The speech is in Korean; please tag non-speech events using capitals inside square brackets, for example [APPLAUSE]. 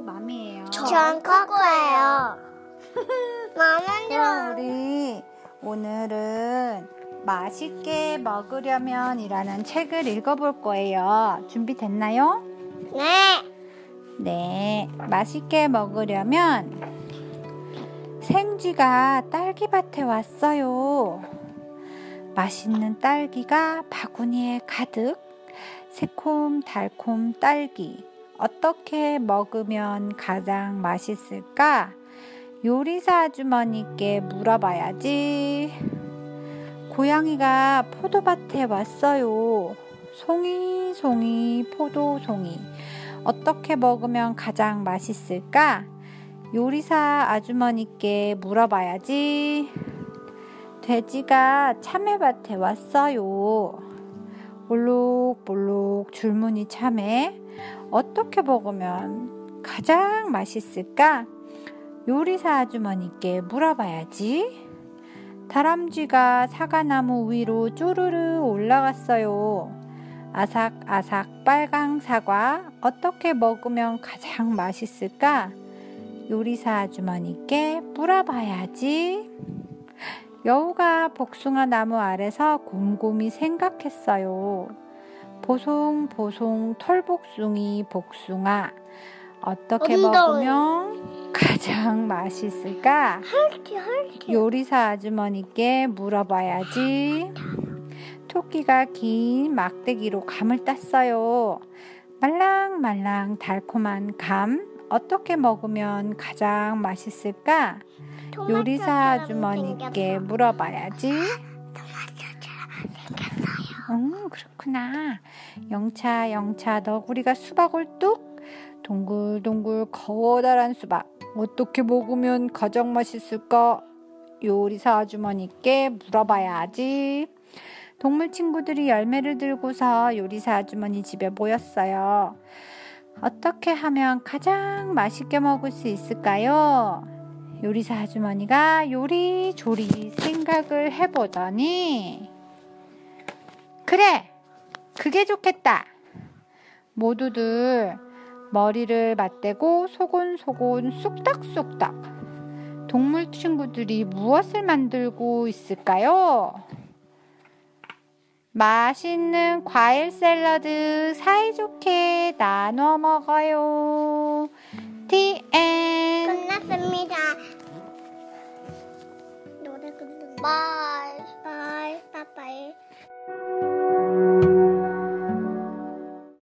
맘이에요? 전 코코예요. [LAUGHS] 그럼 우리 오늘은 맛있게 먹으려면이라는 책을 읽어볼 거예요. 준비됐나요? 네. 네, 맛있게 먹으려면 생쥐가 딸기밭에 왔어요. 맛있는 딸기가 바구니에 가득. 새콤 달콤 딸기. 어떻게 먹으면 가장 맛있을까? 요리사 아주머니께 물어봐야지. 고양이가 포도밭에 왔어요. 송이, 송이, 포도, 송이. 어떻게 먹으면 가장 맛있을까? 요리사 아주머니께 물어봐야지. 돼지가 참외밭에 왔어요. 볼록볼록 줄무늬 참외. 어떻게 먹으면 가장 맛있을까? 요리사 아주머니께 물어봐야지. 다람쥐가 사과나무 위로 쪼르르 올라갔어요. 아삭아삭 빨강 사과 어떻게 먹으면 가장 맛있을까? 요리사 아주머니께 물어봐야지. 여우가 복숭아 나무 아래서 곰곰이 생각했어요. 보송보송 털복숭이 복숭아 어떻게. 먹으면 가장 맛있을까? 요리사 아주머니께 물어봐야지. 토끼가 긴 막대기로 감을 땄어요. 말랑말랑 달콤한 감 어떻게 먹으면 가장 맛있을까? 요리사 아주머니께 물어봐야지. 음, 그렇구나. 영차, 영차, 너구리가 수박을 뚝 동글동글 커다란 수박 어떻게 먹으면 가장 맛있을까? 요리사 아주머니께 물어봐야지. 동물 친구들이 열매를 들고서 요리사 아주머니 집에 모였어요. 어떻게 하면 가장 맛있게 먹을 수 있을까요? 요리사 아주머니가 요리조리 생각을 해보더니 그래! 그게 좋겠다! 모두들 머리를 맞대고 소곤소곤 쑥닥쑥닥 동물 친구들이 무엇을 만들고 있을까요? 맛있는 과일 샐러드 사이좋게 나눠 먹어요. TN 妈